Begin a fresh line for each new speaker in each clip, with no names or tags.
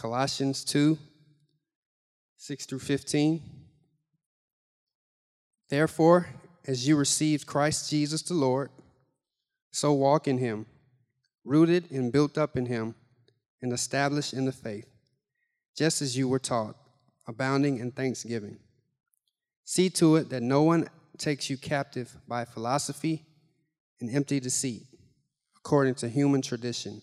Colossians 2 6 through 15. Therefore, as you received Christ Jesus the Lord, so walk in him, rooted and built up in him, and established in the faith, just as you were taught, abounding in thanksgiving. See to it that no one takes you captive by philosophy and empty deceit, according to human tradition,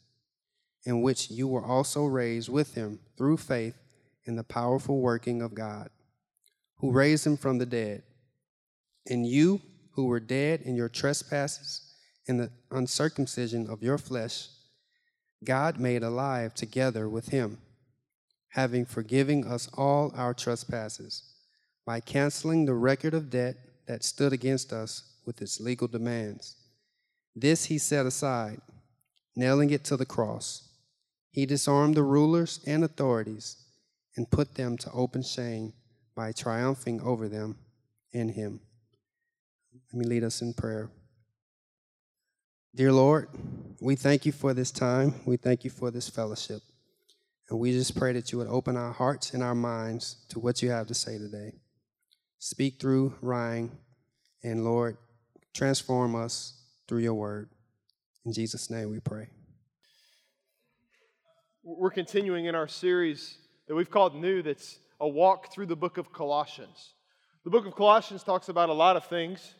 in which you were also raised with him through faith in the powerful working of God, who raised him from the dead. And you, who were dead in your trespasses and the uncircumcision of your flesh, God made alive together with him, having forgiven us all our trespasses, by canceling the record of debt that stood against us with its legal demands. This he set aside, nailing it to the cross. He disarmed the rulers and authorities and put them to open shame by triumphing over them in him. Let me lead us in prayer. Dear Lord, we thank you for this time. We thank you for this fellowship. And we just pray that you would open our hearts and our minds to what you have to say today. Speak through Ryan, and Lord, transform us through your word. In Jesus' name we pray.
We're continuing in our series that we've called New, that's a walk through the book of Colossians. The book of Colossians talks about a lot of things,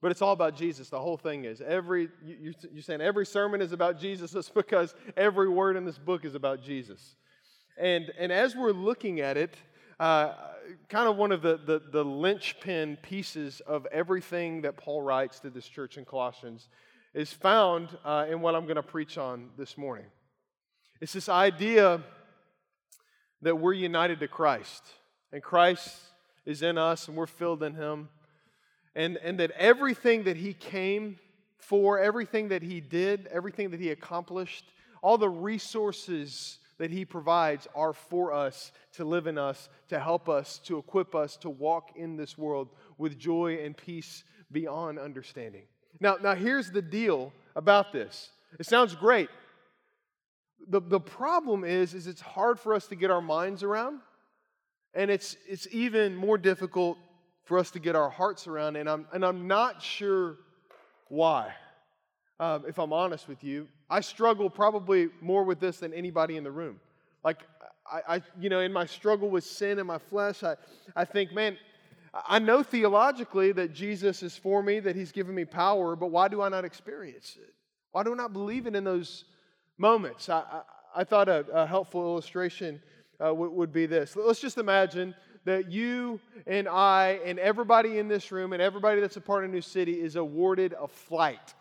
but it's all about Jesus. The whole thing is. Every, you, are saying every sermon is about Jesus. That's because every word in this book is about Jesus. And, and as we're looking at it, uh, kind of one of the, the, the linchpin pieces of everything that Paul writes to this church in Colossians is found uh, in what I'm going to preach on this morning. It's this idea that we're united to Christ, and Christ is in us, and we're filled in Him, and, and that everything that He came for, everything that He did, everything that He accomplished, all the resources that He provides are for us to live in us, to help us, to equip us to walk in this world with joy and peace beyond understanding. Now, now here's the deal about this. It sounds great. The, the problem is, is it's hard for us to get our minds around, and it's, it's even more difficult for us to get our hearts around, and I'm, and I'm not sure why. Um, if I'm honest with you, I struggle probably more with this than anybody in the room. Like, I, I, you know, in my struggle with sin and my flesh, I, I think, man, I know theologically that Jesus is for me, that he's given me power, but why do I not experience it? Why do I not believe it in those moments? I, I, I thought a, a, helpful illustration uh, would be this. Let's just imagine that you and I and everybody in this room and everybody that's a part of New City is awarded a flight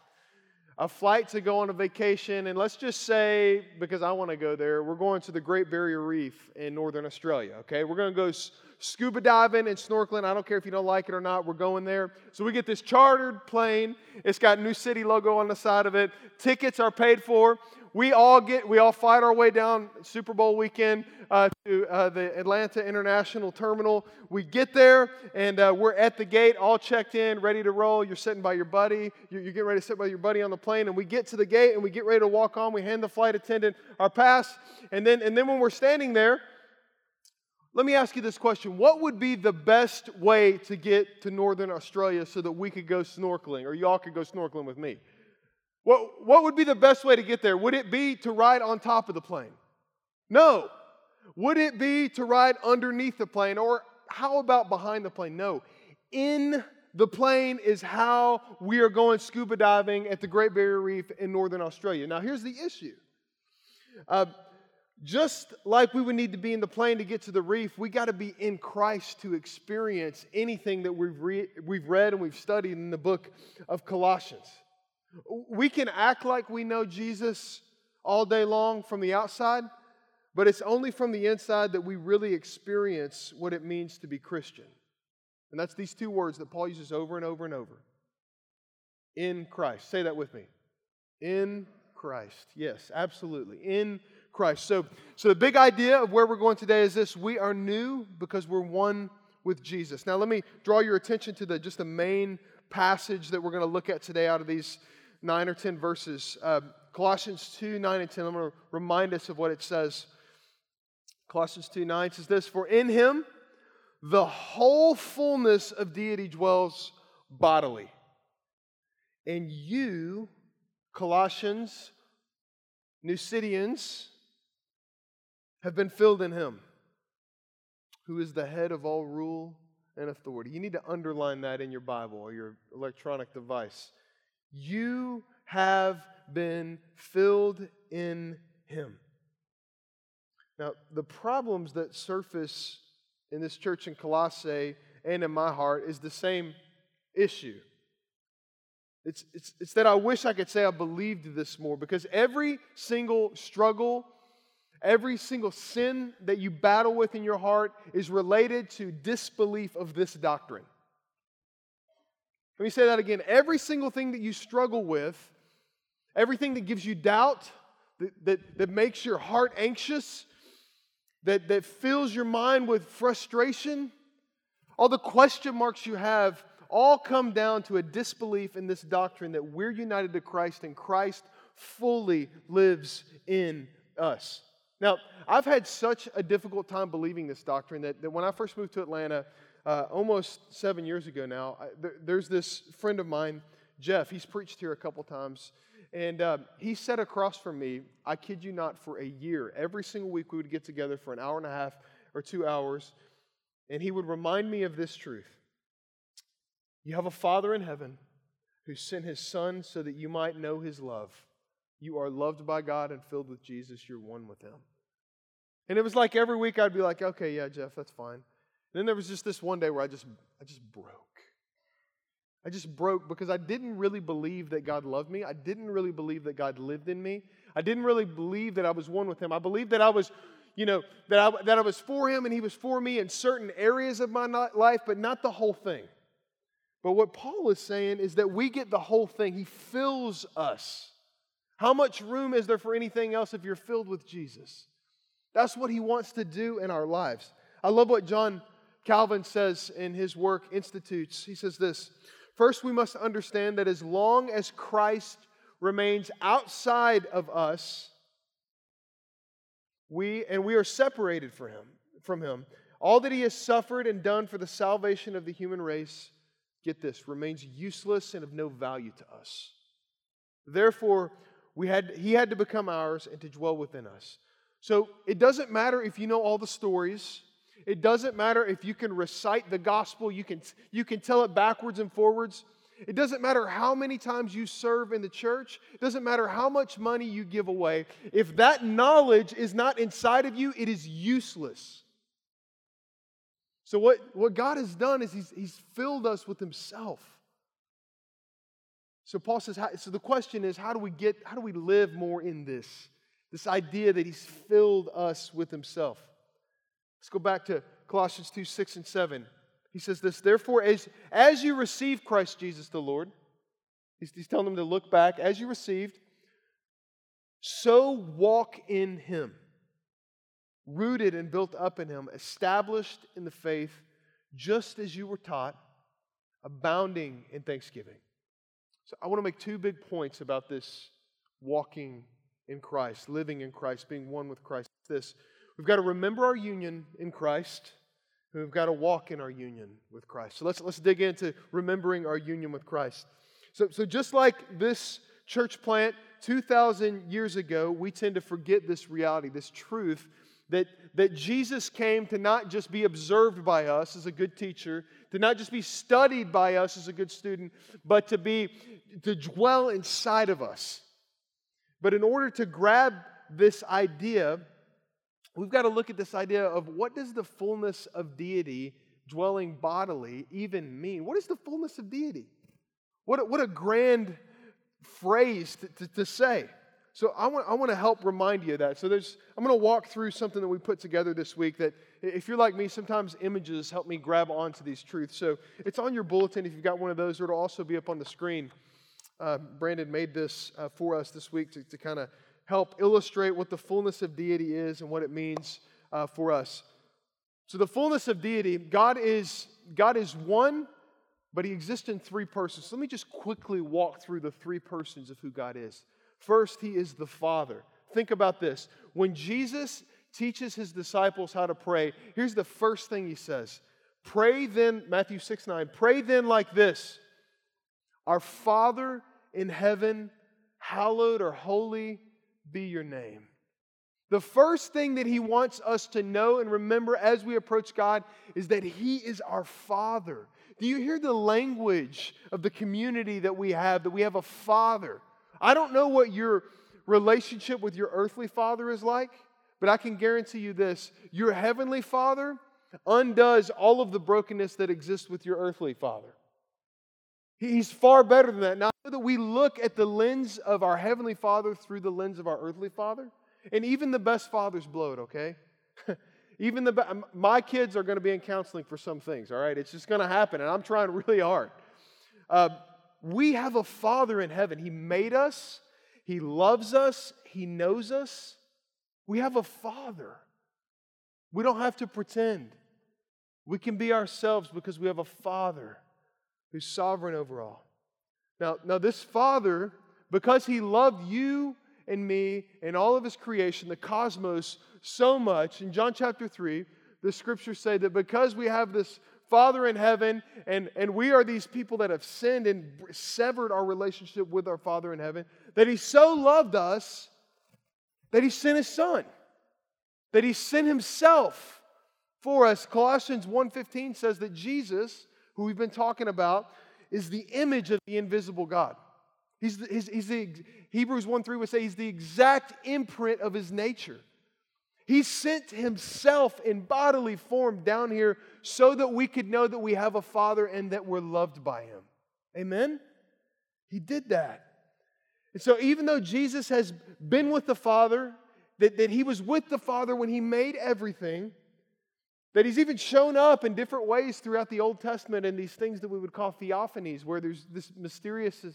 a flight to go on a vacation, and let's just say, because I want to go there, we're going to the Great Barrier Reef in northern Australia, okay? We're going to go scuba diving and snorkeling. I don't care if you don't like it or not, we're going there. So we get this chartered plane. It's got New City logo on the side of it. Tickets are paid for we all get, we all fight our way down Super Bowl weekend uh, to uh, the Atlanta International Terminal. We get there and uh, we're at the gate, all checked in, ready to roll. You're sitting by your buddy. You're, you're, getting ready to sit by your buddy on the plane, and we get to the gate and we get ready to walk on. We hand the flight attendant our pass, and then and then when we're standing there. Let me ask you this question. What would be the best way to get to Northern Australia so that we could go snorkeling or y'all could go snorkeling with me? What, what would be the best way to get there? Would it be to ride on top of the plane? No. Would it be to ride underneath the plane? Or how about behind the plane? No. In the plane is how we are going scuba diving at the Great Barrier Reef in Northern Australia. Now, here's the issue. Uh, just like we would need to be in the plane to get to the reef, we got to be in Christ to experience anything that we've, re- we've read and we've studied in the book of Colossians. We can act like we know Jesus all day long from the outside, but it's only from the inside that we really experience what it means to be Christian. And that's these two words that Paul uses over and over and over in Christ. Say that with me. In Christ. Yes, absolutely. In Christ. So, so the big idea of where we're going today is this we are new because we're one with Jesus. Now, let me draw your attention to the, just the main passage that we're going to look at today out of these nine or ten verses. Uh, Colossians 2 9 and 10. I'm going to remind us of what it says. Colossians 2 9 says this For in him the whole fullness of deity dwells bodily. And you, Colossians, New Nusidians, have been filled in him, who is the head of all rule and authority. You need to underline that in your Bible or your electronic device. You have been filled in him. Now, the problems that surface in this church in Colossae and in my heart is the same issue. It's, it's, it's that I wish I could say I believed this more because every single struggle, every single sin that you battle with in your heart is related to disbelief of this doctrine. Let me say that again. Every single thing that you struggle with, everything that gives you doubt, that, that, that makes your heart anxious, that, that fills your mind with frustration, all the question marks you have, all come down to a disbelief in this doctrine that we're united to Christ and Christ fully lives in us. Now, I've had such a difficult time believing this doctrine that, that when I first moved to Atlanta, uh, almost seven years ago now, I, there, there's this friend of mine, Jeff. He's preached here a couple times. And uh, he sat across from me, I kid you not, for a year. Every single week we would get together for an hour and a half or two hours, and he would remind me of this truth. You have a Father in heaven who sent his Son so that you might know his love. You are loved by God and filled with Jesus. You're one with him. And it was like every week I'd be like, okay, yeah, Jeff, that's fine. Then there was just this one day where I just, I just broke. I just broke because I didn't really believe that God loved me. I didn't really believe that God lived in me. I didn't really believe that I was one with Him. I believed that I was, you know, that I, that I was for Him and He was for me in certain areas of my life, but not the whole thing. But what Paul is saying is that we get the whole thing. He fills us. How much room is there for anything else if you're filled with Jesus? That's what He wants to do in our lives. I love what John Calvin says in his work, Institutes. He says this. First, we must understand that as long as Christ remains outside of us, we and we are separated from him, from him. All that he has suffered and done for the salvation of the human race, get this, remains useless and of no value to us. Therefore, we had, he had to become ours and to dwell within us. So it doesn't matter if you know all the stories. It doesn't matter if you can recite the gospel, you can, you can tell it backwards and forwards. It doesn't matter how many times you serve in the church. It doesn't matter how much money you give away. If that knowledge is not inside of you, it is useless. So, what, what God has done is he's, he's filled us with Himself. So, Paul says, so the question is, how do we get, how do we live more in this? This idea that He's filled us with Himself. Let's go back to Colossians 2 6 and 7. He says this, therefore, as, as you receive Christ Jesus the Lord, he's, he's telling them to look back, as you received, so walk in him, rooted and built up in him, established in the faith, just as you were taught, abounding in thanksgiving. So I want to make two big points about this walking in Christ, living in Christ, being one with Christ. This We've got to remember our union in Christ. We've got to walk in our union with Christ. So let's, let's dig into remembering our union with Christ. So, so just like this church plant 2,000 years ago, we tend to forget this reality, this truth that, that Jesus came to not just be observed by us as a good teacher, to not just be studied by us as a good student, but to be to dwell inside of us. But in order to grab this idea, we've got to look at this idea of what does the fullness of deity dwelling bodily even mean? What is the fullness of deity? What a, what a grand phrase to, to, to say. So I want, I want to help remind you of that. So there's, I'm going to walk through something that we put together this week that if you're like me, sometimes images help me grab onto these truths. So it's on your bulletin if you've got one of those, or it'll also be up on the screen. Uh, Brandon made this uh, for us this week to, to kind of help illustrate what the fullness of deity is and what it means uh, for us. So the fullness of deity, God is God is one, but He exists in three persons. So let me just quickly walk through the three persons of who God is. First, He is the Father. Think about this. When Jesus teaches His disciples how to pray, here's the first thing He says Pray then, Matthew 6 9, pray then like this Our Father in heaven, hallowed or holy be your name. The first thing that he wants us to know and remember as we approach God is that he is our Father. Do you hear the language of the community that we have, that we have a Father? I don't know what your relationship with your earthly father is like, but I can guarantee you this your heavenly Father undoes all of the brokenness that exists with your earthly father. He's far better than that. Now that we look at the lens of our heavenly Father through the lens of our earthly father, and even the best fathers blow it, okay? even the my kids are going to be in counseling for some things, all right? It's just going to happen, and I'm trying really hard. Uh, we have a Father in heaven. He made us, He loves us, He knows us. We have a Father. We don't have to pretend. We can be ourselves because we have a Father who's sovereign over all. Now, now this Father, because He loved you and me and all of His creation, the cosmos, so much, in John chapter 3, the scriptures say that because we have this Father in heaven, and, and we are these people that have sinned and severed our relationship with our Father in heaven, that He so loved us that He sent His Son, that He sent Himself for us. Colossians 1.15 says that Jesus, who we've been talking about, is the image of the invisible God. He's the, he's, he's the Hebrews 1 3 would say he's the exact imprint of his nature. He sent himself in bodily form down here so that we could know that we have a Father and that we're loved by him. Amen? He did that. And so, even though Jesus has been with the Father, that, that he was with the Father when he made everything, that he's even shown up in different ways throughout the Old Testament in these things that we would call theophanies, where there's this mysterious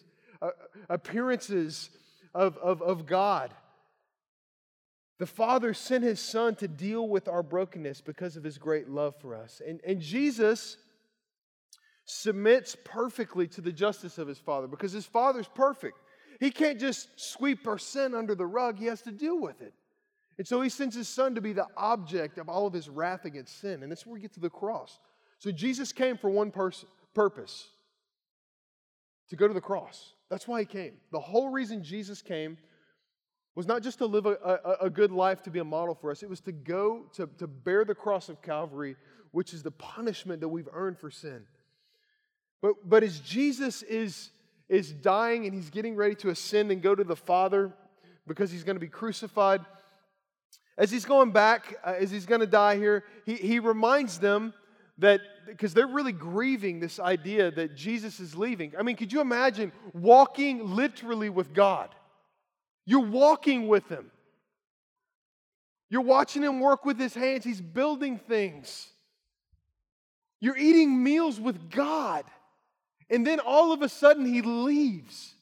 uh, appearances of, of, of God. The Father sent His Son to deal with our brokenness because of His great love for us. And, and Jesus submits perfectly to the justice of His Father because His Father's perfect. He can't just sweep our sin under the rug, He has to deal with it. And so He sends His Son to be the object of all of His wrath against sin. And that's where we get to the cross. So Jesus came for one purpose to go to the cross. That's why He came. The whole reason Jesus came was not just to live a, a, a, good life to be a model for us, it was to go to, to bear the cross of Calvary, which is the punishment that we've earned for sin. But, but as Jesus is, is dying and he's getting ready to ascend and go to the Father because he's going to be crucified, as he's going back, uh, as he's going to die here, he, he reminds them that because they're really grieving this idea that Jesus is leaving. I mean, could you imagine walking literally with God? You're walking with him. You're watching him work with his hands. He's building things. You're eating meals with God. And then all of a sudden he leaves.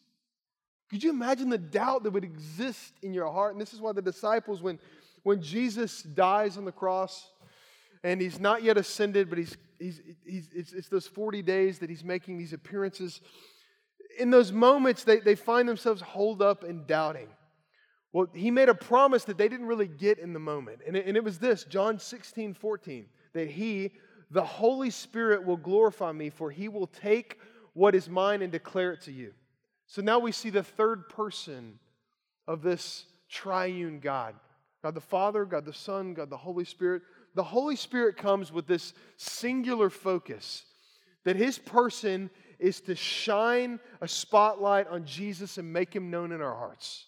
Could you imagine the doubt that would exist in your heart? And this is why the disciples, when, when Jesus dies on the cross and he's not yet ascended, but he's, he's, he's, it's, it's those 40 days that he's making these appearances in those moments, they, they find themselves holed up and doubting. Well, he made a promise that they didn't really get in the moment. And it, and it was this John 16, 14, that he, the Holy Spirit, will glorify me, for he will take what is mine and declare it to you. So now we see the third person of this triune God God the Father, God the Son, God the Holy Spirit. The Holy Spirit comes with this singular focus that his person is to shine a spotlight on Jesus and make him known in our hearts.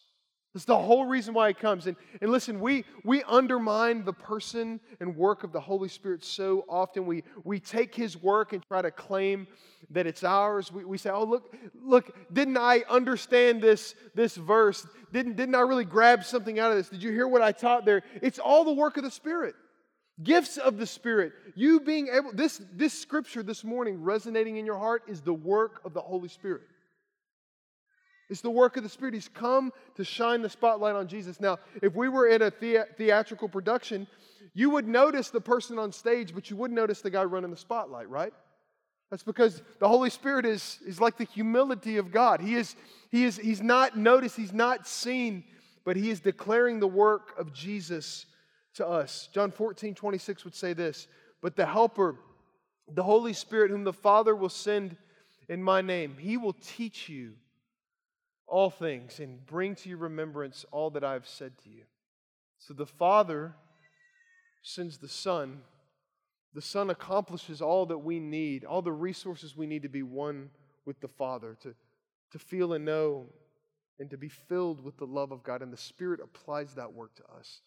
That's the whole reason why he comes. And, and listen, we, we undermine the person and work of the Holy Spirit so often. We, we take his work and try to claim that it's ours. We, we say, oh, look, look, didn't I understand this, this verse? Didn't, didn't I really grab something out of this? Did you hear what I taught there? It's all the work of the Spirit. Gifts of the Spirit. You being able, this, this scripture this morning resonating in your heart is the work of the Holy Spirit. It's the work of the Spirit. He's come to shine the spotlight on Jesus. Now, if we were in a the- theatrical production, you would notice the person on stage, but you wouldn't notice the guy running the spotlight, right? That's because the Holy Spirit is, is like the humility of God. He is, he is, he's not noticed, he's not seen, but he is declaring the work of Jesus to us. John 14, 26 would say this But the Helper, the Holy Spirit, whom the Father will send in my name, he will teach you all things and bring to your remembrance all that I have said to you. So the Father sends the Son. The Son accomplishes all that we need, all the resources we need to be one with the Father, to, to feel and know and to be filled with the love of God. And the Spirit applies that work to us.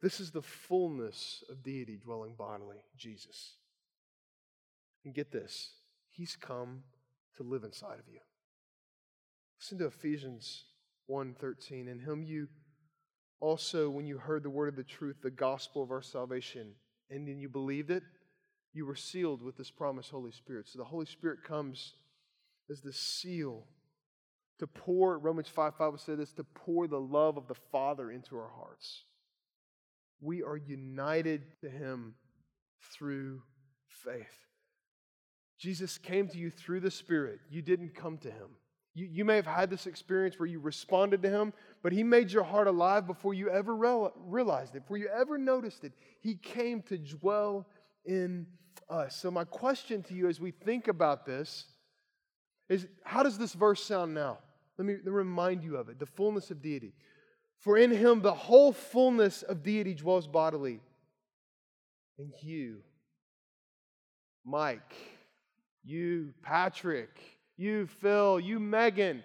This is the fullness of deity dwelling bodily, Jesus. And get this, He's come to live inside of you. Listen to Ephesians 1:13, in whom you also, when you heard the word of the truth, the gospel of our salvation, and then you believed it, you were sealed with this promised Holy Spirit. So the Holy Spirit comes as the seal to pour, Romans 5 5 will say this, to pour the love of the Father into our hearts. We are united to Him through faith. Jesus came to you through the Spirit. You didn't come to Him. You, you may have had this experience where you responded to Him, but He made your heart alive before you ever realized it, before you ever noticed it. He came to dwell in us. So, my question to you as we think about this is how does this verse sound now? Let me remind you of it the fullness of deity. For in Him the whole fullness of deity dwells bodily. And you, Mike, you, Patrick, you, Phil, you, Megan,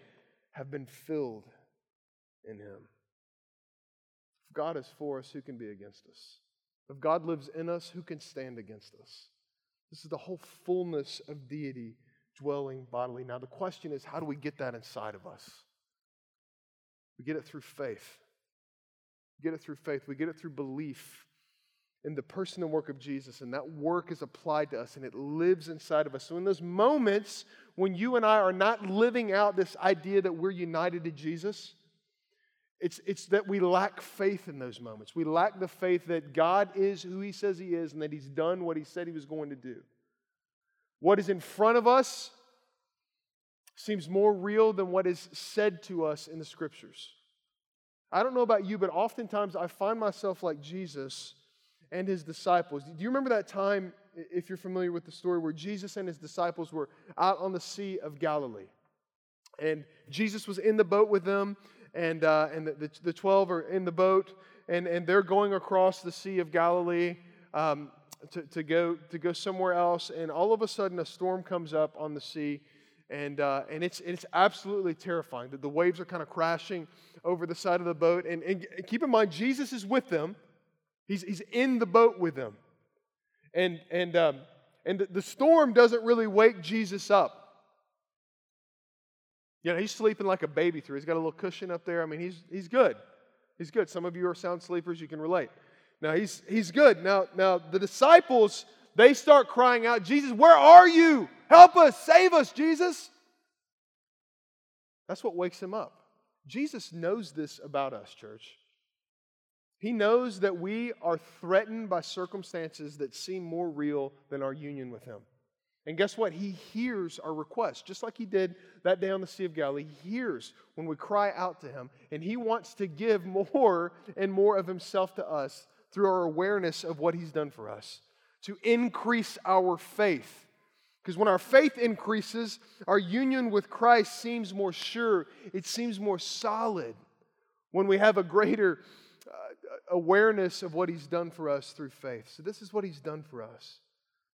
have been filled in Him. If God is for us, who can be against us? If God lives in us, who can stand against us? This is the whole fullness of deity dwelling bodily. Now, the question is how do we get that inside of us? We get it through faith. We get it through faith. We get it through belief in the person and work of Jesus, and that work is applied to us and it lives inside of us. So, in those moments when you and I are not living out this idea that we're united to Jesus, it's, it's that we lack faith in those moments. We lack the faith that God is who He says He is and that He's done what He said He was going to do. What is in front of us seems more real than what is said to us in the Scriptures. I don't know about you, but oftentimes I find myself like Jesus and his disciples. Do you remember that time, if you're familiar with the story, where Jesus and his disciples were out on the Sea of Galilee? And Jesus was in the boat with them, and, uh, and the, the, the, 12 are in the boat, and, and they're going across the Sea of Galilee um, to, to, go, to go somewhere else. And all of a sudden, a storm comes up on the sea, and, uh, and it's, it's absolutely terrifying. The, the waves are kind of crashing over the side of the boat. And, and keep in mind, Jesus is with them. He's, he's in the boat with them. And, and, um, and the storm doesn't really wake Jesus up. You know, he's sleeping like a baby through. He's got a little cushion up there. I mean, he's, he's good. He's good. Some of you are sound sleepers, you can relate. Now, he's, he's good. Now, now, the disciples, they start crying out, Jesus, where are you? Help us, save us, Jesus. That's what wakes him up. Jesus knows this about us, church. He knows that we are threatened by circumstances that seem more real than our union with Him. And guess what? He hears our request, just like He did that day on the Sea of Galilee. He hears when we cry out to Him, and He wants to give more and more of Himself to us through our awareness of what He's done for us, to increase our faith. Because when our faith increases, our union with Christ seems more sure, it seems more solid. When we have a greater awareness of what He's done for us through faith. So, this is what He's done for us.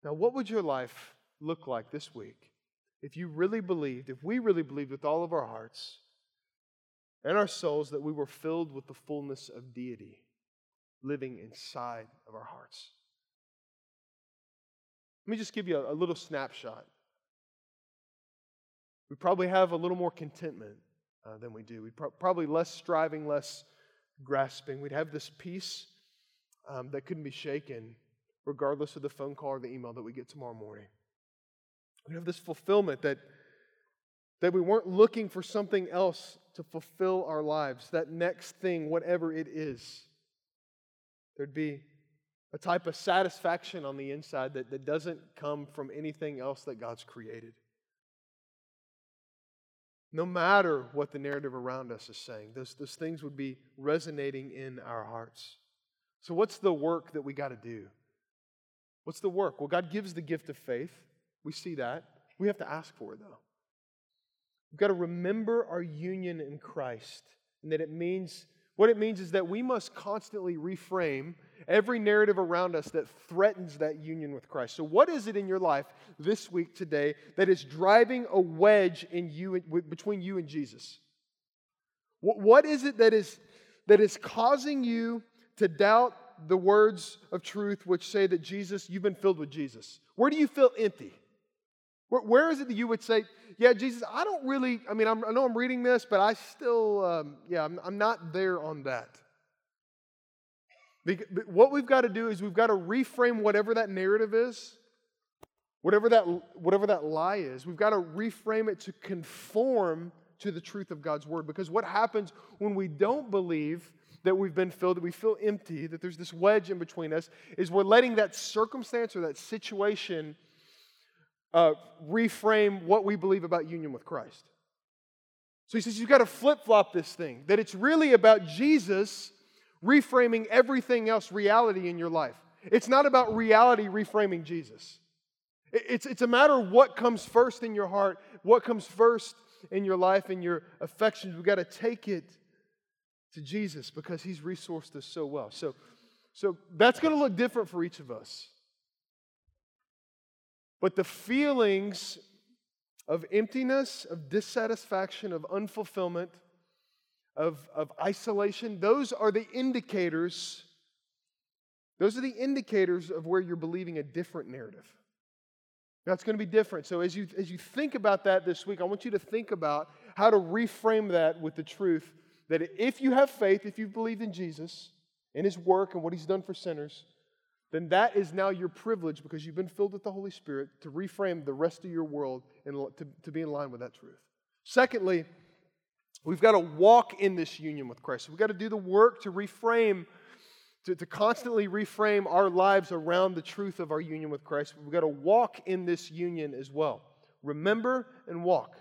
Now, what would your life look like this week if you really believed, if we really believed with all of our hearts and our souls that we were filled with the fullness of deity living inside of our hearts. Let me just give you a, a little snapshot. We probably have a little more contentment uh, than we do. We pro- probably less striving, less grasping. We'd have this peace um, that couldn't be shaken, regardless of the phone call or the email that we get tomorrow morning. We'd have this fulfillment that, that we weren't looking for something else to fulfill our lives, that next thing, whatever it is. There'd be a type of satisfaction on the inside that, that doesn't come from anything else that God's created. No matter what the narrative around us is saying, those, those things would be resonating in our hearts. So, what's the work that we got to do? What's the work? Well, God gives the gift of faith. We see that. We have to ask for it, though. We've got to remember our union in Christ and that it means, what it means is that we must constantly reframe every narrative around us that threatens that union with Christ. So, what is it in your life this week, today, that is driving a wedge in you, between you and Jesus? What is it that is, that is causing you to doubt the words of truth which say that Jesus, you've been filled with Jesus? Where do you feel empty? Where, where is it that you would say, yeah, Jesus, I don't really, I mean, I'm, i know I'm reading this, but I still, um, yeah, I'm, I'm not there on that. What we've got to do is we've got to reframe whatever that narrative is, whatever that, whatever that lie is. We've got to reframe it to conform to the truth of God's word. Because what happens when we don't believe that we've been filled, that we feel empty, that there's this wedge in between us, is we're letting that circumstance or that situation uh, reframe what we believe about union with Christ. So he says, you've got to flip flop this thing, that it's really about Jesus reframing everything else reality in your life. It's not about reality reframing Jesus. It's, it's a matter of what comes first in your heart, what comes first in your life and your affections. We've got to take it to Jesus because he's resourced us so well. So, so that's going to look different for each of us. But the feelings of emptiness, of dissatisfaction, of unfulfillment, of, of isolation, those are the indicators. Those are the indicators of where you're believing a different narrative. That's going to be different. So as you as you think about that this week, I want you to think about how to reframe that with the truth that if you have faith, if you've believed in Jesus and his work and what he's done for sinners, then that is now your privilege because you've been filled with the Holy Spirit to reframe the rest of your world and to, to be in line with that truth. Secondly, We've got to walk in this union with Christ. We've got to do the work to reframe, to, to constantly reframe our lives around the truth of our union with Christ. We've got to walk in this union as well. Remember and walk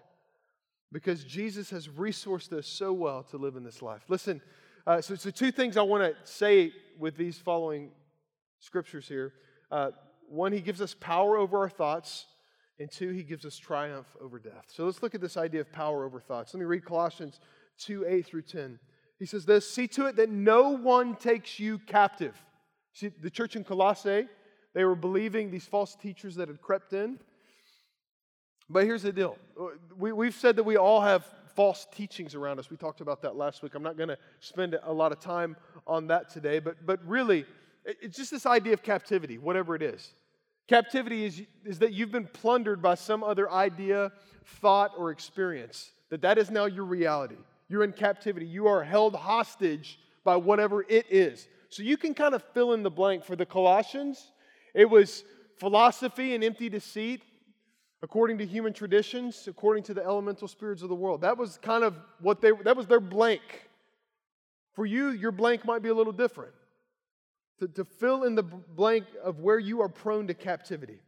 because Jesus has resourced us so well to live in this life. Listen, uh, so, so two things I want to say with these following scriptures here. Uh, one, he gives us power over our thoughts. And two, he gives us triumph over death. So let's look at this idea of power over thoughts. Let me read Colossians 2 8 through 10. He says this See to it that no one takes you captive. See, the church in Colossae, they were believing these false teachers that had crept in. But here's the deal we, we've said that we all have false teachings around us. We talked about that last week. I'm not going to spend a lot of time on that today, but, but really, it's just this idea of captivity, whatever it is. Captivity is, is that you've been plundered by some other idea, thought, or experience. That that is now your reality. You're in captivity. You are held hostage by whatever it is. So you can kind of fill in the blank. For the Colossians, it was philosophy and empty deceit, according to human traditions, according to the elemental spirits of the world. That was kind of what they that was their blank. For you, your blank might be a little different to, to fill in the blank of where you are prone to captivity.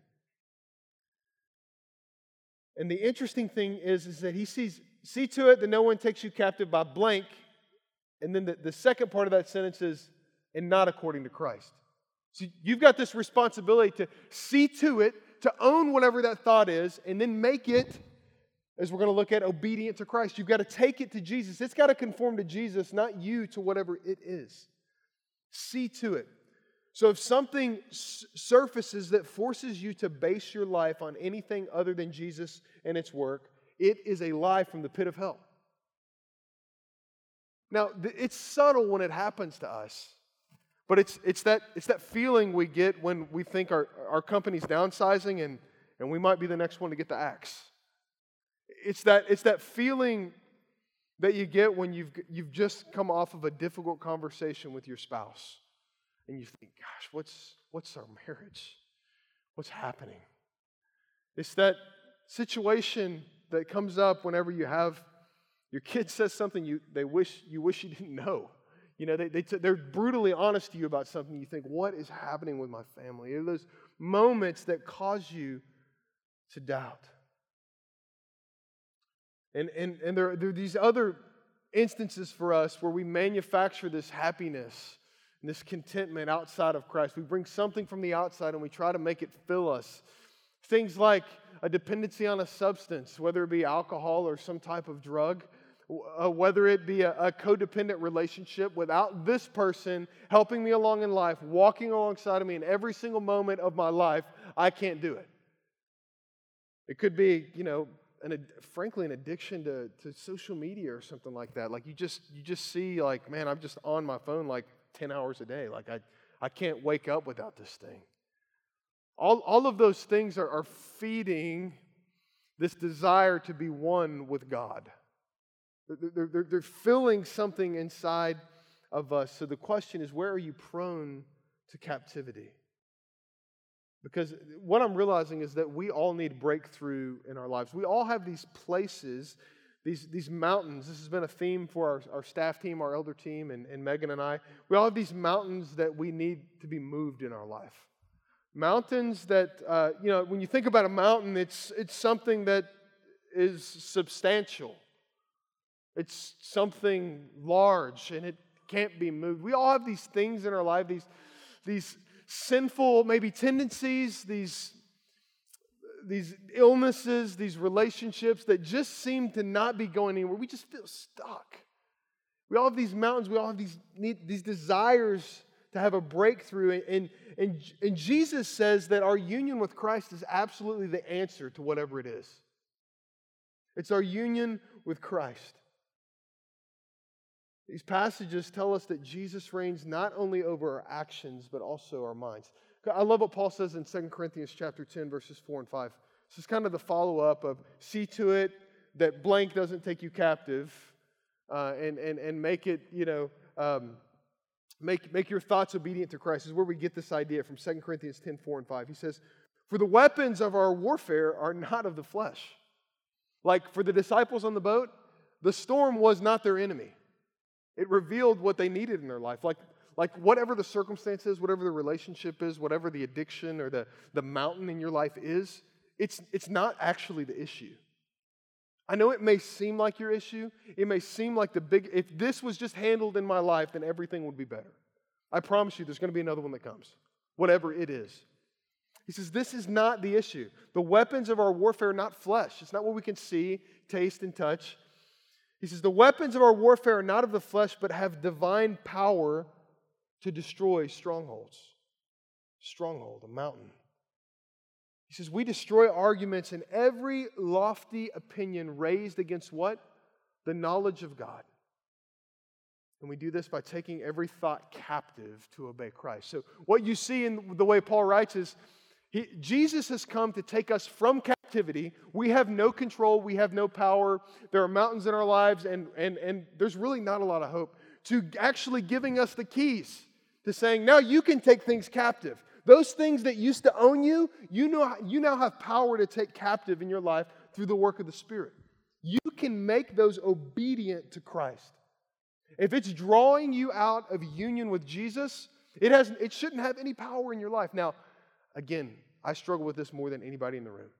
And the interesting thing is, is that he sees, see to it that no one takes you captive by blank. And then the, the second part of that sentence is, and not according to Christ. So you've got this responsibility to see to it, to own whatever that thought is, and then make it, as we're going to look at, obedient to Christ. You've got to take it to Jesus. It's got to conform to Jesus, not you to whatever it is. See to it. So if something surfaces that forces you to base your life on anything other than Jesus and its work, it is a lie from the pit of hell. Now, it's subtle when it happens to us, but it's, it's, that, it's that feeling we get when we think our, our company's downsizing and, and we might be the next one to get the axe. It's that, it's that feeling that you get when you've, you've just come off of a difficult conversation with your spouse and you think, gosh, what's, what's our marriage? What's happening? It's that situation that comes up whenever you have your kid says something you, they wish, you wish you didn't know. You know, they, they t- they're brutally honest to you about something. You think, what is happening with my family? Are those moments that cause you to doubt. And, and, and there, there are these other instances for us where we manufacture this happiness this contentment outside of Christ. We bring something from the outside and we try to make it fill us. Things like a dependency on a substance, whether it be alcohol or some type of drug, uh, whether it be a, a codependent relationship without this person helping me along in life, walking alongside of me in every single moment of my life, I can't do it. It could be, you know, an, frankly, an addiction to, to social media or something like that. Like you just, you just see, like, man, I'm just on my phone like 10 hours a day. Like I, I can't wake up without this thing. All, all of those things are, are feeding this desire to be one with God. They're, they're, they're filling something inside of us. So the question is where are you prone to captivity? Because what I'm realizing is that we all need breakthrough in our lives. We all have these places, these, these mountains. This has been a theme for our, our staff team, our elder team, and, and Megan and I. We all have these mountains that we need to be moved in our life. Mountains that, uh, you know, when you think about a mountain, it's, it's something that is substantial, it's something large, and it can't be moved. We all have these things in our life, these, these sinful, maybe tendencies, these, these illnesses, these relationships that just seem to not be going anywhere. We just feel stuck. We all have these mountains, we all have these, these desires to have a breakthrough. And, and, and Jesus says that our union with Christ is absolutely the answer to whatever it is. It's our union with Christ. These passages tell us that Jesus reigns not only over our actions, but also our minds. I love what Paul says in 2 Corinthians chapter 10, verses 4 and 5. This is kind of the follow-up of see to it that blank doesn't take you captive uh, and, and, and make it, you know, um, make, make your thoughts obedient to Christ. This is where we get this idea from 2 Corinthians 10, 4 and 5. He says, For the weapons of our warfare are not of the flesh. Like for the disciples on the boat, the storm was not their enemy. It revealed what they needed in their life. Like, like whatever the circumstance is, whatever the relationship is, whatever the addiction or the, the mountain in your life is, it's, it's not actually the issue. I know it may seem like your issue. It may seem like the big, if this was just handled in my life, then everything would be better. I promise you, there's going to be another one that comes, whatever it is. He says, This is not the issue. The weapons of our warfare are not flesh. It's not what we can see, taste, and touch. He says, The weapons of our warfare are not of the flesh, but have divine power to destroy strongholds. Stronghold, a mountain. He says, We destroy arguments and every lofty opinion raised against what? The knowledge of God. And we do this by taking every thought captive to obey Christ. So, what you see in the way Paul writes is he, Jesus has come to take us from captivity. We have no control, we have no power. There are mountains in our lives, and, and, and there's really not a lot of hope. To actually giving us the keys to saying, now you can take things captive. Those things that used to own you, you, know, you now have power to take captive in your life through the work of the Spirit. You can make those obedient to Christ. If it's drawing you out of union with Jesus, it, has, it shouldn't have any power in your life. Now, Again, I struggle with this more than anybody in the room.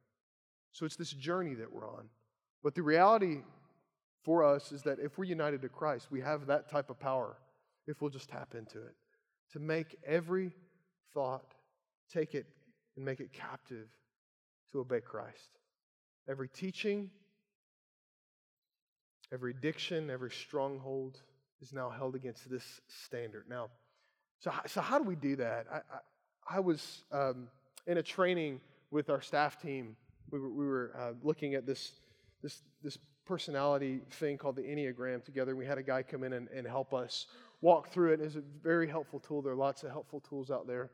So it's this journey that we're on. But the reality for us is that if we're united to Christ, we have that type of power if we'll just tap into it to make every thought, take it and make it captive to obey Christ. Every teaching, every addiction, every stronghold is now held against this standard. Now, so, so how do we do that? I, I was um, in a training with our staff team. We were, we were uh, looking at this, this, this personality thing called the Enneagram together. We had a guy come in and, and help us walk through it. It's a very helpful tool. There are lots of helpful tools out there.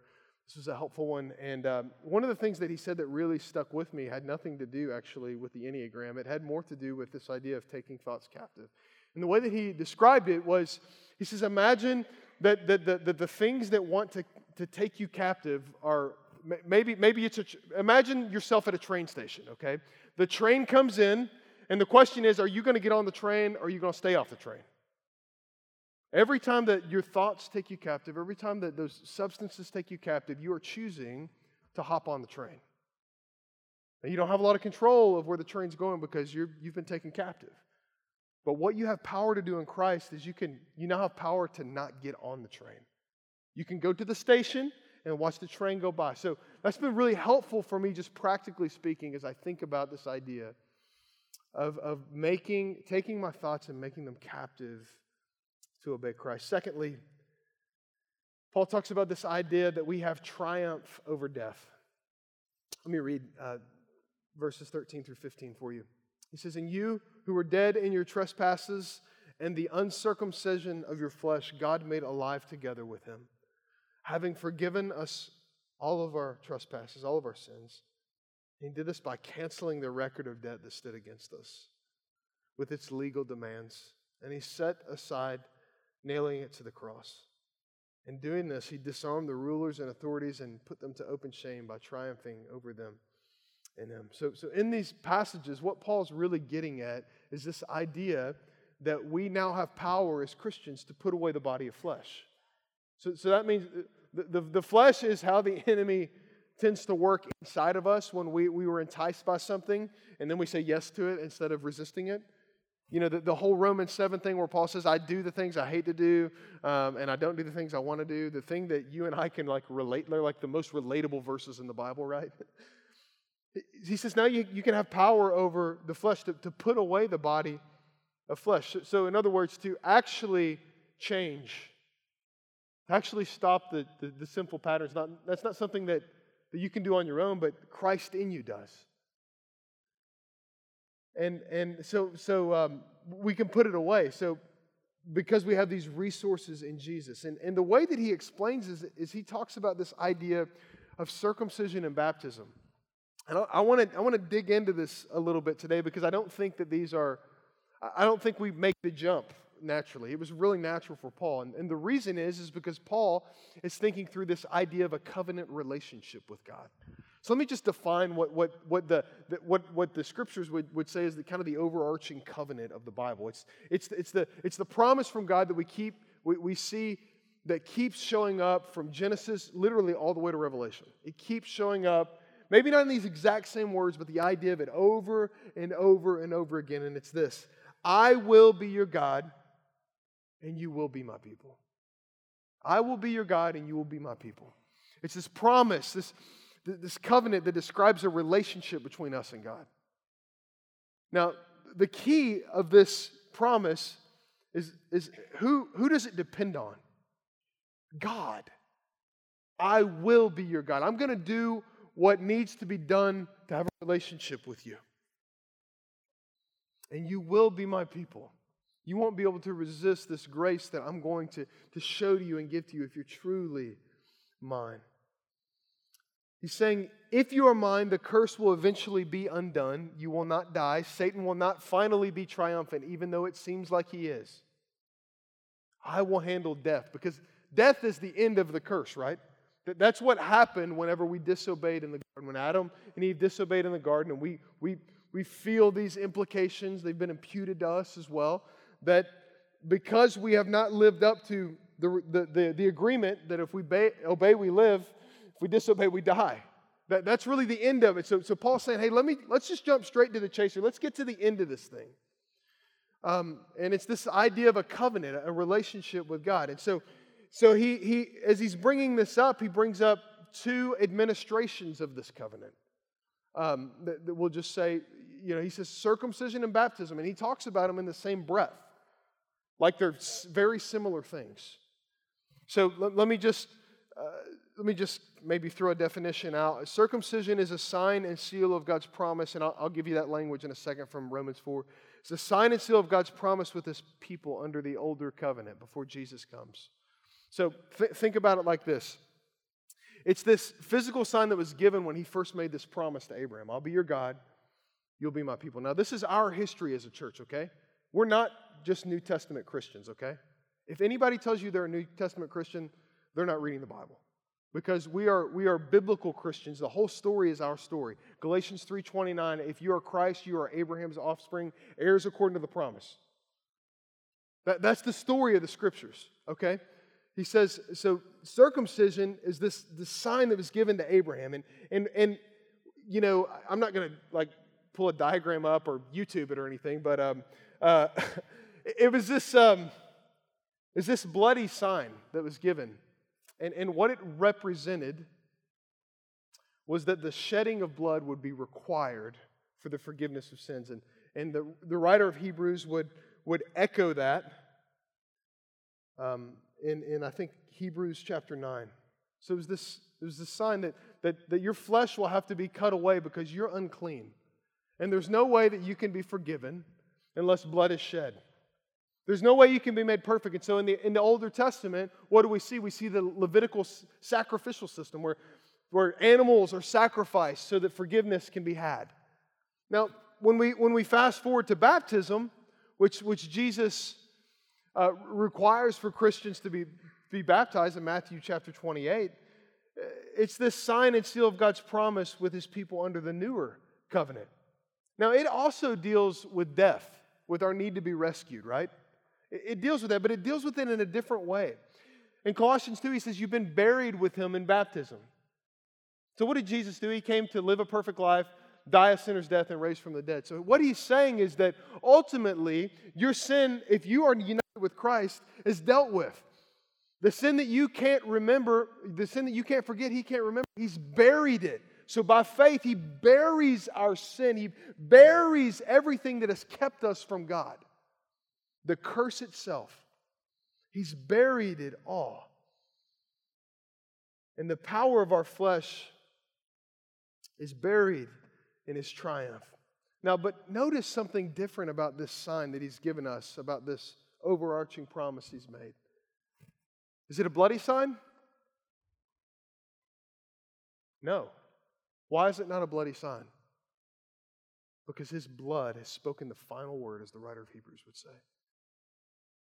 This was a helpful one. And um, one of the things that he said that really stuck with me had nothing to do actually with the Enneagram. It had more to do with this idea of taking thoughts captive. And the way that he described it was he says, Imagine that, that, that, that the things that want to, to take you captive are maybe, maybe it's a, imagine yourself at a train station, okay? The train comes in, and the question is, are you going to get on the train or are you going to stay off the train? Every time that your thoughts take you captive, every time that those substances take you captive, you are choosing to hop on the train. And you don't have a lot of control of where the train's going because you have been taken captive. But what you have power to do in Christ is you can you now have power to not get on the train. You can go to the station and watch the train go by. So that's been really helpful for me, just practically speaking, as I think about this idea of, of making, taking my thoughts and making them captive to obey Christ. Secondly, Paul talks about this idea that we have triumph over death. Let me read uh, verses 13 through 15 for you. He says, And you who were dead in your trespasses and the uncircumcision of your flesh, God made alive together with him having forgiven us all of our trespasses, all of our sins. He did this by canceling the record of debt that stood against us with its legal demands. And he set aside, nailing it to the cross. In doing this, he disarmed the rulers and authorities and put them to open shame by triumphing over them in him. So, so in these passages, what Paul's really getting at is this idea that we now have power as Christians to put away the body of flesh. So, so that means uh, the, the, the flesh is how the enemy tends to work inside of us when we, we were enticed by something and then we say yes to it instead of resisting it. You know, the, the whole Romans 7 thing where Paul says, I do the things I hate to do um, and I don't do the things I want to do. The thing that you and I can like relate, they're like the most relatable verses in the Bible, right? he says, now you, you can have power over the flesh to, to put away the body of flesh. So, in other words, to actually change Actually, stop the, the, the sinful patterns. Not, that's not something that, that you can do on your own, but Christ in you does. And, and so, so um, we can put it away. So, because we have these resources in Jesus. And, and the way that he explains is, is he talks about this idea of circumcision and baptism. And I want to I want to dig into this a little bit today because I don't think that these are I don't think we make the jump naturally. It was really natural for Paul. And, and the reason is, is because Paul is thinking through this idea of a covenant relationship with God. So let me just define what, what, what, the, the, what, what the scriptures would, would say is the kind of the overarching covenant of the Bible. It's, it's, it's, the, it's the promise from God that we keep, we, we see that keeps showing up from Genesis literally all the way to Revelation. It keeps showing up, maybe not in these exact same words, but the idea of it over and over and over again. And it's this I will be your God, and you will be my people. I will be your God, and you will be my people. It's this promise, this, this covenant that describes a relationship between us and God. Now, the key of this promise is, is who, who does it depend on? God. I will be your God. I'm going to do what needs to be done to have a relationship with you. And you will be my people. You won't be able to resist this grace that I'm going to, to show to you and give to you if you're truly mine. He's saying, if you are mine, the curse will eventually be undone. You will not die. Satan will not finally be triumphant, even though it seems like he is. I will handle death because death is the end of the curse, right? That's what happened whenever we disobeyed in the garden. When Adam and Eve disobeyed in the garden, and we, we, we feel these implications, they've been imputed to us as well that because we have not lived up to the, the, the, the agreement that if we obey, obey, we live, if we disobey, we die. That, that's really the end of it. So, so Paul's saying, hey, let me, let's just jump straight to the chaser. Let's get to the end of this thing. Um, and it's this idea of a covenant, a relationship with God. And so, so he, he, as he's bringing this up, he brings up two administrations of this covenant. Um, that, that we'll just say, you know, he says circumcision and baptism, and he talks about them in the same breath like they're very similar things. So let, let me just uh, let me just maybe throw a definition out. Circumcision is a sign and seal of God's promise, and I'll, I'll give you that language in a second from Romans 4. It's a sign and seal of God's promise with his people under the older covenant before Jesus comes. So th- think about it like this it's this physical sign that was given when he first made this promise to Abraham I'll be your God, you'll be my people. Now, this is our history as a church, okay? We're not just New Testament Christians, okay? If anybody tells you they're a New Testament Christian, they're not reading the Bible because we are we are biblical Christians. The whole story is our story. Galatians 3:29, if you are Christ, you are Abraham's offspring, heirs according to the promise. That, that's the story of the scriptures, okay? He says, so circumcision is this, this sign that was given to Abraham. And and and you know, I'm not gonna like pull a diagram up or YouTube it or anything, but um, uh, it was this um, is this bloody sign that was given and, and what it represented was that the shedding of blood would be required for the forgiveness of sins. And, and the, the writer of Hebrews would, would echo that um, in, in, I think, Hebrews chapter 9. So it was this, it was this sign that, that, that your flesh will have to be cut away because you're unclean. And there's no way that you can be forgiven unless blood is shed. There's no way you can be made perfect. And so in the, in the Older Testament, what do we see? We see the Levitical sacrificial system where, where animals are sacrificed so that forgiveness can be had. Now, when we, when we fast forward to baptism, which, which Jesus uh, requires for Christians to be, be baptized in Matthew chapter 28, uh, it's this sign and seal of God's promise with his people under the newer covenant. Now, it also deals with death, with our need to be rescued, right? It deals with that, but it deals with it in a different way. In Colossians 2, he says, You've been buried with him in baptism. So, what did Jesus do? He came to live a perfect life, die a sinner's death, and raise from the dead. So, what he's saying is that ultimately, your sin, if you are united with Christ, is dealt with. The sin that you can't remember, the sin that you can't forget, he can't remember, he's buried it. So, by faith, he buries our sin, he buries everything that has kept us from God the curse itself. He's buried it all. And the power of our flesh is buried in his triumph. Now, but notice something different about this sign that he's given us, about this overarching promise he's made. Is it a bloody sign? No. Why is it not a bloody sign? Because his blood has spoken the final word, as the writer of Hebrews would say.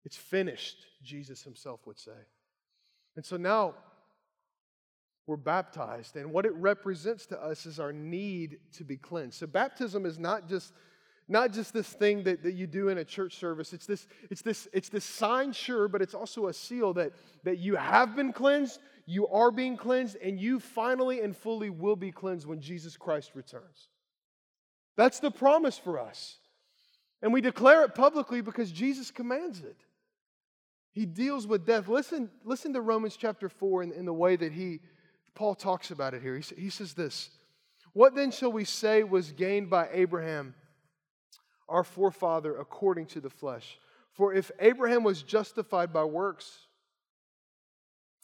It's finished, Jesus himself would say. And so now we're baptized, and what it represents to us is our need to be cleansed. So baptism is not just not just this thing that, that you do in a church service. It's this, it's this, it's this sign, sure, but it's also a seal that, that you have been cleansed, you are being cleansed, and you finally and fully will be cleansed when Jesus Christ returns. That's the promise for us. And we declare it publicly because Jesus commands it. He deals with death. Listen, listen to Romans chapter 4 in, in the way that he, Paul talks about it here. He, he says this What then shall we say was gained by Abraham, our forefather, according to the flesh? For if Abraham was justified by works,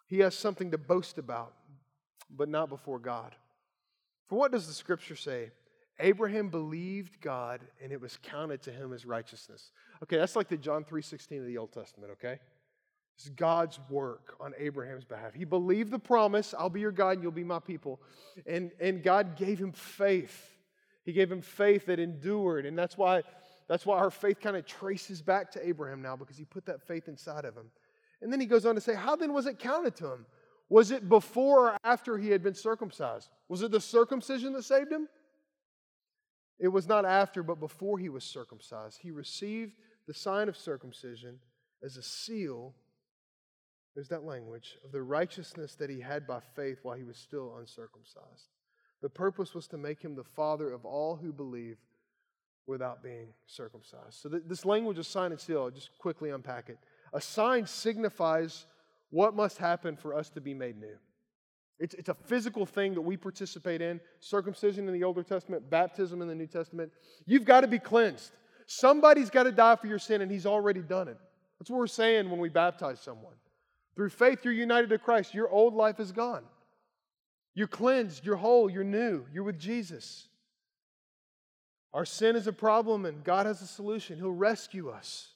he has something to boast about, but not before God. For what does the scripture say? Abraham believed God and it was counted to him as righteousness. Okay, that's like the John 3:16 of the Old Testament, okay? It's God's work on Abraham's behalf. He believed the promise, I'll be your God and you'll be my people. And, and God gave him faith. He gave him faith that endured. And that's why, that's why our faith kind of traces back to Abraham now, because he put that faith inside of him. And then he goes on to say, How then was it counted to him? Was it before or after he had been circumcised? Was it the circumcision that saved him? It was not after, but before he was circumcised. He received the sign of circumcision as a seal there's that language of the righteousness that he had by faith while he was still uncircumcised. The purpose was to make him the father of all who believe without being circumcised. So, th- this language of sign and seal, I'll just quickly unpack it. A sign signifies what must happen for us to be made new. It's, it's a physical thing that we participate in circumcision in the Old Testament, baptism in the New Testament. You've got to be cleansed. Somebody's got to die for your sin, and he's already done it. That's what we're saying when we baptize someone. Through faith, you're united to Christ. Your old life is gone. You're cleansed, you're whole, you're new, you're with Jesus. Our sin is a problem, and God has a solution. He'll rescue us.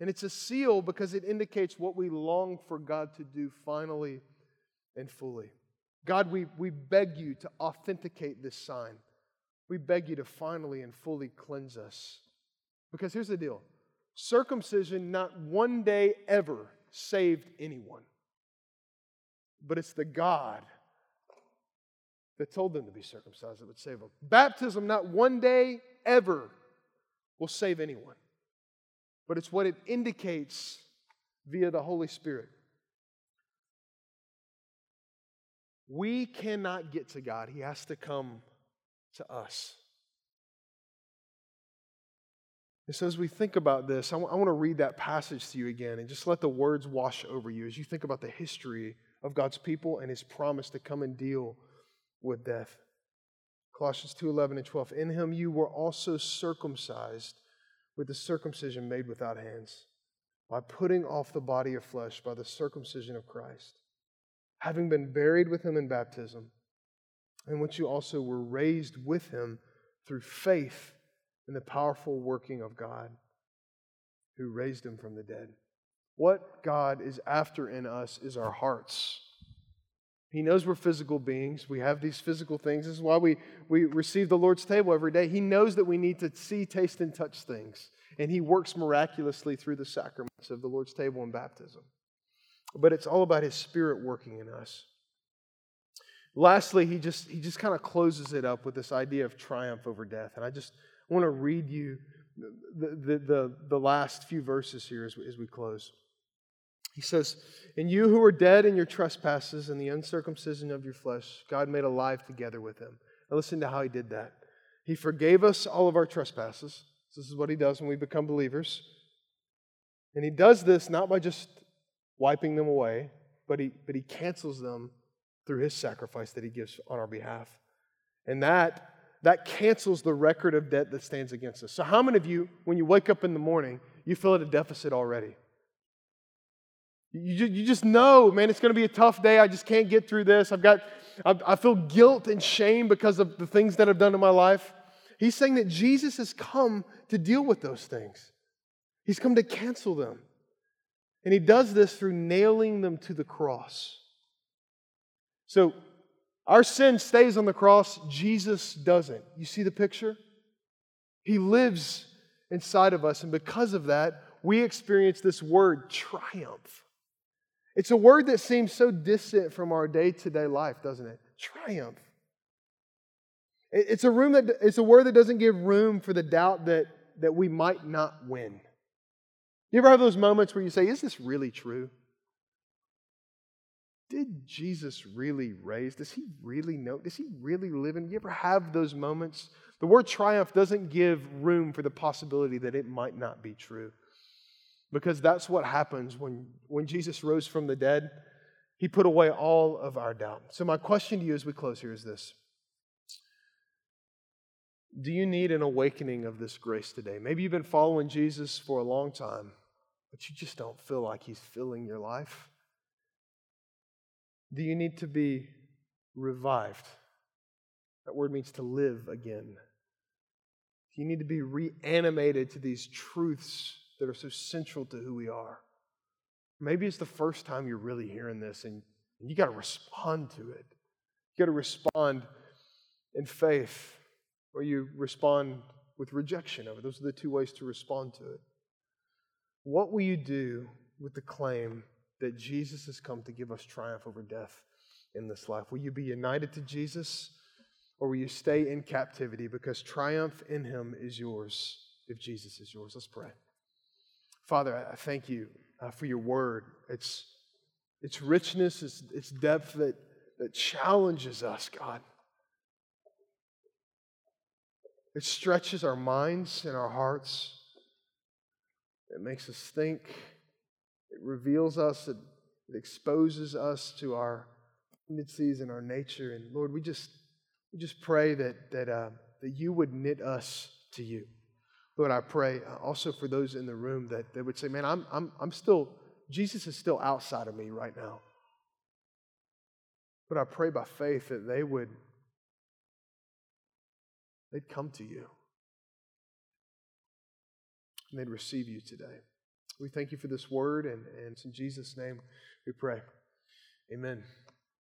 And it's a seal because it indicates what we long for God to do finally and fully. God, we, we beg you to authenticate this sign. We beg you to finally and fully cleanse us. Because here's the deal circumcision not one day ever saved anyone, but it's the God that told them to be circumcised that would save them. Baptism not one day ever will save anyone, but it's what it indicates via the Holy Spirit. We cannot get to God, He has to come to us. And so, as we think about this, I, w- I want to read that passage to you again and just let the words wash over you as you think about the history of God's people and His promise to come and deal with death. Colossians 2 11 and 12. In Him you were also circumcised with the circumcision made without hands, by putting off the body of flesh by the circumcision of Christ having been buried with him in baptism, in which you also were raised with him through faith in the powerful working of God who raised him from the dead. What God is after in us is our hearts. He knows we're physical beings. We have these physical things. This is why we, we receive the Lord's table every day. He knows that we need to see, taste, and touch things. And He works miraculously through the sacraments of the Lord's table and baptism but it's all about his spirit working in us. Lastly, he just he just kind of closes it up with this idea of triumph over death. And I just want to read you the, the, the, the last few verses here as we, as we close. He says, And you who were dead in your trespasses and the uncircumcision of your flesh, God made alive together with him. Now listen to how he did that. He forgave us all of our trespasses. This is what he does when we become believers. And he does this not by just wiping them away, but he, but he cancels them through his sacrifice that he gives on our behalf. And that, that cancels the record of debt that stands against us. So, how many of you, when you wake up in the morning, you feel at a deficit already? You, you just know, man, it's going to be a tough day. I just can't get through this. I've got, I, I feel guilt and shame because of the things that I've done in my life. He's saying that Jesus has come to deal with those things. He's come to cancel them. And he does this through nailing them to the cross. So our sin stays on the cross, Jesus doesn't. You see the picture? He lives inside of us, and because of that, we experience this word triumph. It's a word that seems so distant from our day to day life, doesn't it? Triumph. It's a, room that, it's a word that doesn't give room for the doubt that, that we might not win. You ever have those moments where you say, Is this really true? Did Jesus really raise? Does he really know? Does he really live in? You ever have those moments? The word triumph doesn't give room for the possibility that it might not be true. Because that's what happens when, when Jesus rose from the dead. He put away all of our doubt. So, my question to you as we close here is this Do you need an awakening of this grace today? Maybe you've been following Jesus for a long time but you just don't feel like He's filling your life? Do you need to be revived? That word means to live again. Do you need to be reanimated to these truths that are so central to who we are? Maybe it's the first time you're really hearing this and you got to respond to it. You got to respond in faith or you respond with rejection of it. Those are the two ways to respond to it. What will you do with the claim that Jesus has come to give us triumph over death in this life? Will you be united to Jesus or will you stay in captivity because triumph in him is yours if Jesus is yours? Let's pray. Father, I thank you uh, for your word. It's, its richness, its, its depth that, that challenges us, God. It stretches our minds and our hearts. It makes us think. It reveals us. It, it exposes us to our tendencies and our nature. And Lord, we just we just pray that that uh, that you would knit us to you. Lord, I pray uh, also for those in the room that they would say, "Man, I'm I'm I'm still Jesus is still outside of me right now." But I pray by faith that they would they'd come to you. and they'd receive you today. We thank you for this word, and, and it's in Jesus' name we pray. Amen.